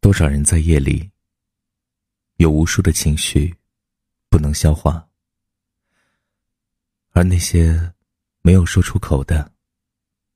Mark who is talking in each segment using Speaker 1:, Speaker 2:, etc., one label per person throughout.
Speaker 1: 多少人在夜里有无数的情绪不能消化，而那些没有说出口的，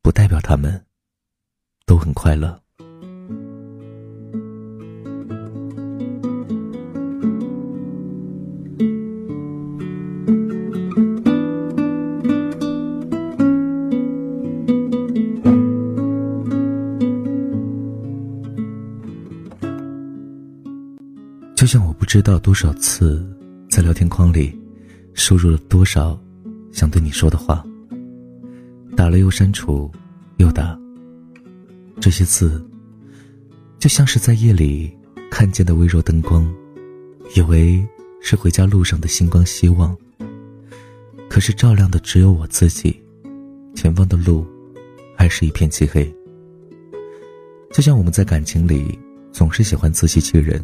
Speaker 1: 不代表他们都很快乐。像我不知道多少次在聊天框里输入了多少想对你说的话，打了又删除，又打。这些字就像是在夜里看见的微弱灯光，以为是回家路上的星光希望。可是照亮的只有我自己，前方的路还是一片漆黑。就像我们在感情里总是喜欢自欺欺人。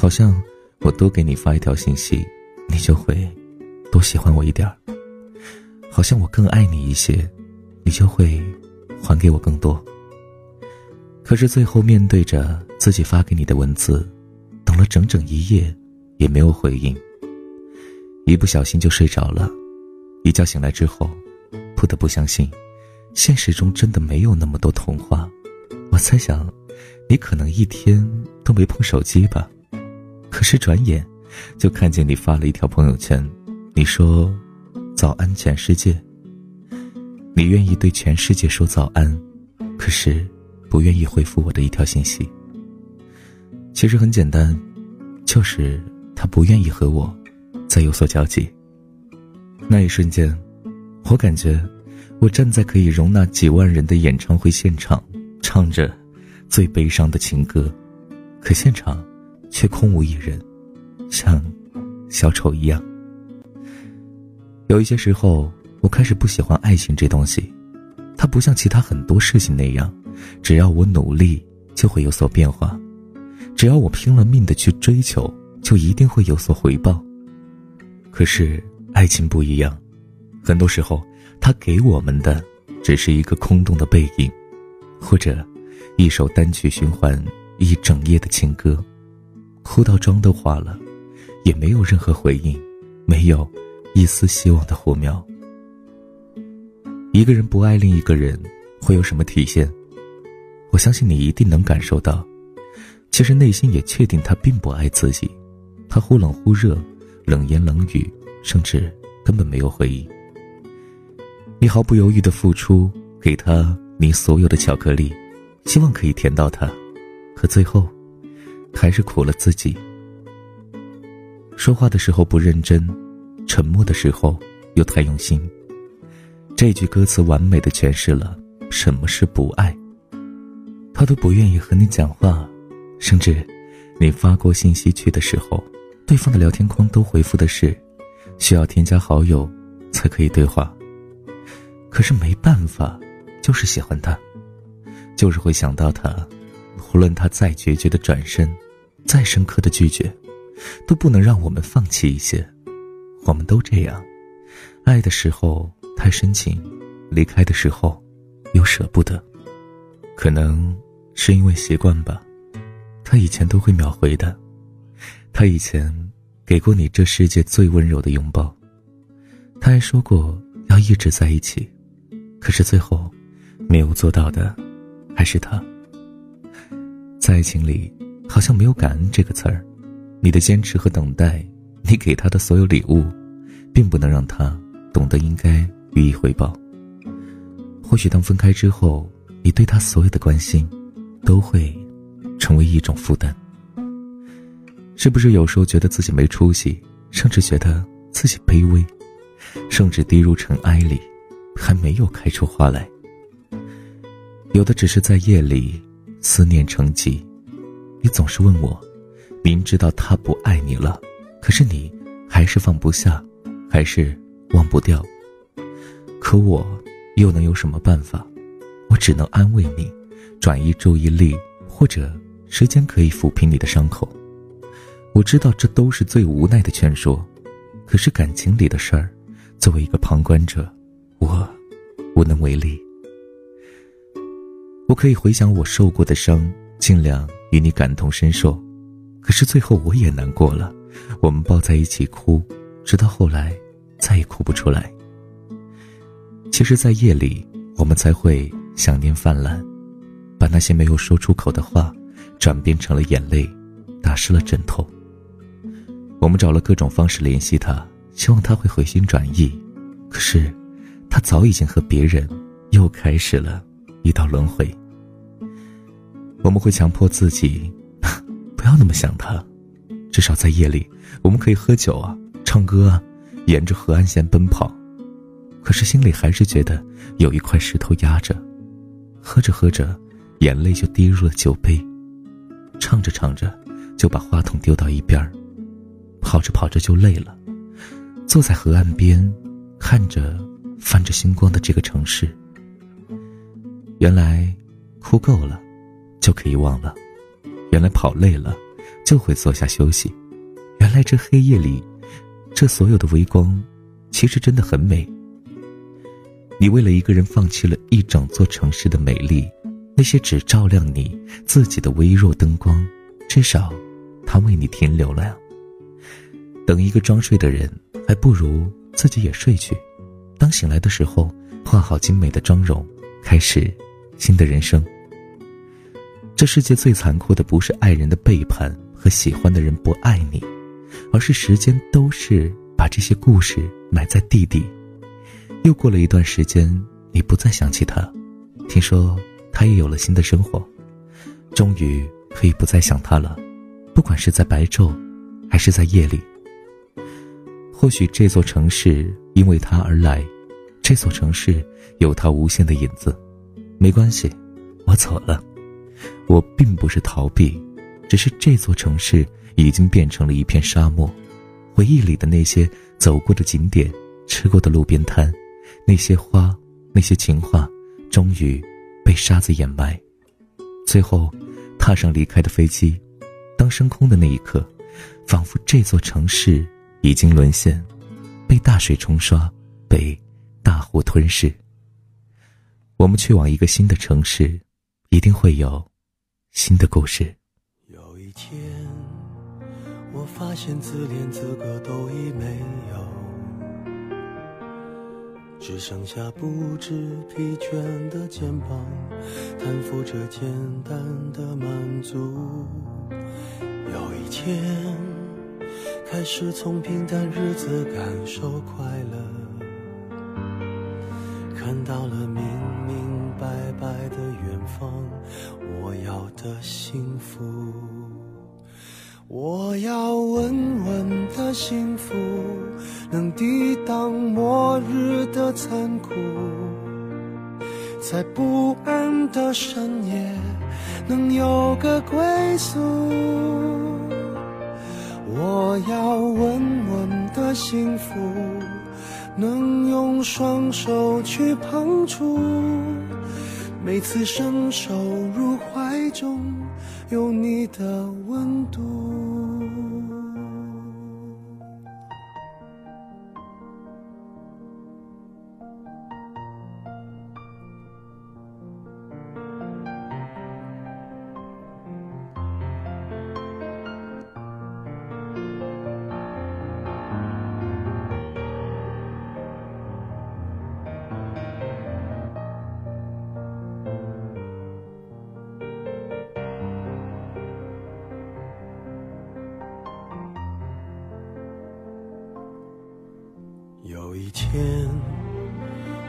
Speaker 1: 好像我多给你发一条信息，你就会多喜欢我一点儿。好像我更爱你一些，你就会还给我更多。可是最后面对着自己发给你的文字，等了整整一夜，也没有回应。一不小心就睡着了，一觉醒来之后，不得不相信，现实中真的没有那么多童话。我猜想，你可能一天都没碰手机吧。可是转眼，就看见你发了一条朋友圈，你说：“早安，全世界。”你愿意对全世界说早安，可是不愿意回复我的一条信息。其实很简单，就是他不愿意和我再有所交集。那一瞬间，我感觉我站在可以容纳几万人的演唱会现场，唱着最悲伤的情歌，可现场。却空无一人，像小丑一样。有一些时候，我开始不喜欢爱情这东西，它不像其他很多事情那样，只要我努力就会有所变化，只要我拼了命的去追求，就一定会有所回报。可是爱情不一样，很多时候，它给我们的只是一个空洞的背影，或者一首单曲循环一整夜的情歌。哭到妆都花了，也没有任何回应，没有一丝希望的火苗。一个人不爱另一个人，会有什么体现？我相信你一定能感受到，其实内心也确定他并不爱自己，他忽冷忽热，冷言冷语，甚至根本没有回应。你毫不犹豫的付出，给他你所有的巧克力，希望可以甜到他，可最后。还是苦了自己。说话的时候不认真，沉默的时候又太用心。这句歌词完美的诠释了什么是不爱。他都不愿意和你讲话，甚至你发过信息去的时候，对方的聊天框都回复的是需要添加好友才可以对话。可是没办法，就是喜欢他，就是会想到他。无论他再决绝的转身，再深刻的拒绝，都不能让我们放弃一些。我们都这样，爱的时候太深情，离开的时候又舍不得。可能是因为习惯吧。他以前都会秒回的，他以前给过你这世界最温柔的拥抱，他还说过要一直在一起。可是最后，没有做到的，还是他。在爱情里，好像没有感恩这个词儿。你的坚持和等待，你给他的所有礼物，并不能让他懂得应该予以回报。或许当分开之后，你对他所有的关心，都会成为一种负担。是不是有时候觉得自己没出息，甚至觉得自己卑微，甚至低入尘埃里，还没有开出花来？有的只是在夜里。思念成疾，你总是问我，明知道他不爱你了，可是你还是放不下，还是忘不掉。可我又能有什么办法？我只能安慰你，转移注意力，或者时间可以抚平你的伤口。我知道这都是最无奈的劝说，可是感情里的事儿，作为一个旁观者，我无能为力。我可以回想我受过的伤，尽量与你感同身受，可是最后我也难过了。我们抱在一起哭，直到后来再也哭不出来。其实，在夜里，我们才会想念泛滥，把那些没有说出口的话，转变成了眼泪，打湿了枕头。我们找了各种方式联系他，希望他会回心转意，可是，他早已经和别人又开始了一道轮回。我们会强迫自己，不要那么想他，至少在夜里，我们可以喝酒啊，唱歌啊，沿着河岸线奔跑。可是心里还是觉得有一块石头压着，喝着喝着，眼泪就滴入了酒杯，唱着唱着，就把话筒丢到一边儿，跑着跑着就累了，坐在河岸边，看着泛着星光的这个城市。原来，哭够了。就可以忘了，原来跑累了，就会坐下休息。原来这黑夜里，这所有的微光，其实真的很美。你为了一个人放弃了一整座城市的美丽，那些只照亮你自己的微弱灯光，至少，它为你停留了呀。等一个装睡的人，还不如自己也睡去。当醒来的时候，化好精美的妆容，开始新的人生。这世界最残酷的不是爱人的背叛和喜欢的人不爱你，而是时间都是把这些故事埋在地底。又过了一段时间，你不再想起他，听说他也有了新的生活，终于可以不再想他了。不管是在白昼，还是在夜里。或许这座城市因为他而来，这座城市有他无限的影子。没关系，我走了。我并不是逃避，只是这座城市已经变成了一片沙漠。回忆里的那些走过的景点、吃过的路边摊，那些花、那些情话，终于被沙子掩埋。最后，踏上离开的飞机，当升空的那一刻，仿佛这座城市已经沦陷，被大水冲刷，被大火吞噬。我们去往一个新的城市，一定会有。新的故事。
Speaker 2: 有一天，我发现自怜资格都已没有，只剩下不知疲倦的肩膀，担负着简单的满足。有一天，开始从平淡日子感受快乐，看到了明明白白的远方。我要的幸福，我要稳稳的幸福，能抵挡末日的残酷，在不安的深夜能有个归宿。我要稳稳的幸福，能用双手去碰触。每次伸手入怀中，有你的温度。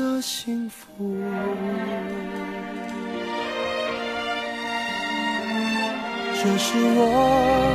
Speaker 2: 的幸福。这是我。